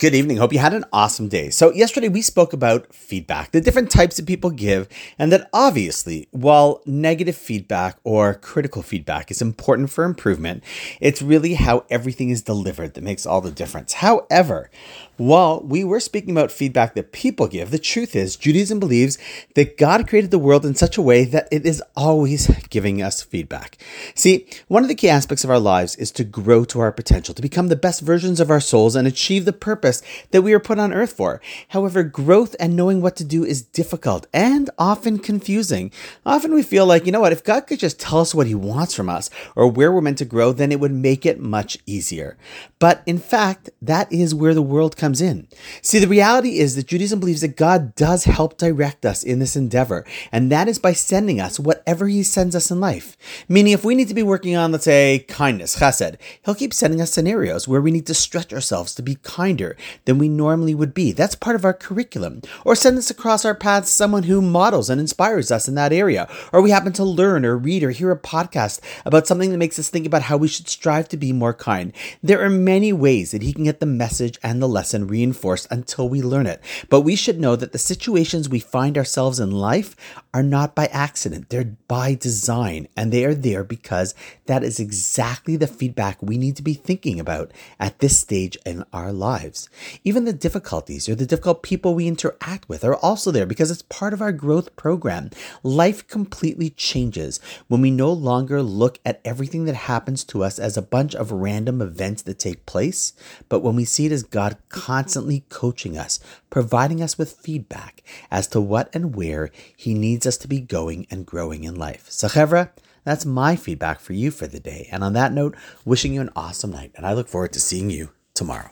Good evening. Hope you had an awesome day. So, yesterday we spoke about feedback, the different types that people give, and that obviously, while negative feedback or critical feedback is important for improvement, it's really how everything is delivered that makes all the difference. However, while we were speaking about feedback that people give, the truth is Judaism believes that God created the world in such a way that it is always giving us feedback. See, one of the key aspects of our lives is to grow to our potential, to become the best versions of our souls and achieve the purpose that we are put on earth for. However, growth and knowing what to do is difficult and often confusing. Often we feel like, you know what, if God could just tell us what he wants from us or where we're meant to grow, then it would make it much easier. But in fact, that is where the world comes comes in. See, the reality is that Judaism believes that God does help direct us in this endeavor, and that is by sending us whatever He sends us in life. Meaning, if we need to be working on, let's say, kindness, chesed, He'll keep sending us scenarios where we need to stretch ourselves to be kinder than we normally would be. That's part of our curriculum. Or send us across our paths someone who models and inspires us in that area. Or we happen to learn or read or hear a podcast about something that makes us think about how we should strive to be more kind. There are many ways that He can get the message and the lesson reinforced until we learn it. But we should know that the situations we find ourselves in life are not by accident, they're by design, and they are there because that is exactly the feedback we need to be thinking about at this stage in our lives. Even the difficulties or the difficult people we interact with are also there because it's part of our growth program. Life completely changes when we no longer look at everything that happens to us as a bunch of random events that take place, but when we see it as God constantly coaching us, providing us with feedback as to what and where He needs us to be going and growing in life. So, that's my feedback for you for the day. And on that note, wishing you an awesome night, and I look forward to seeing you tomorrow.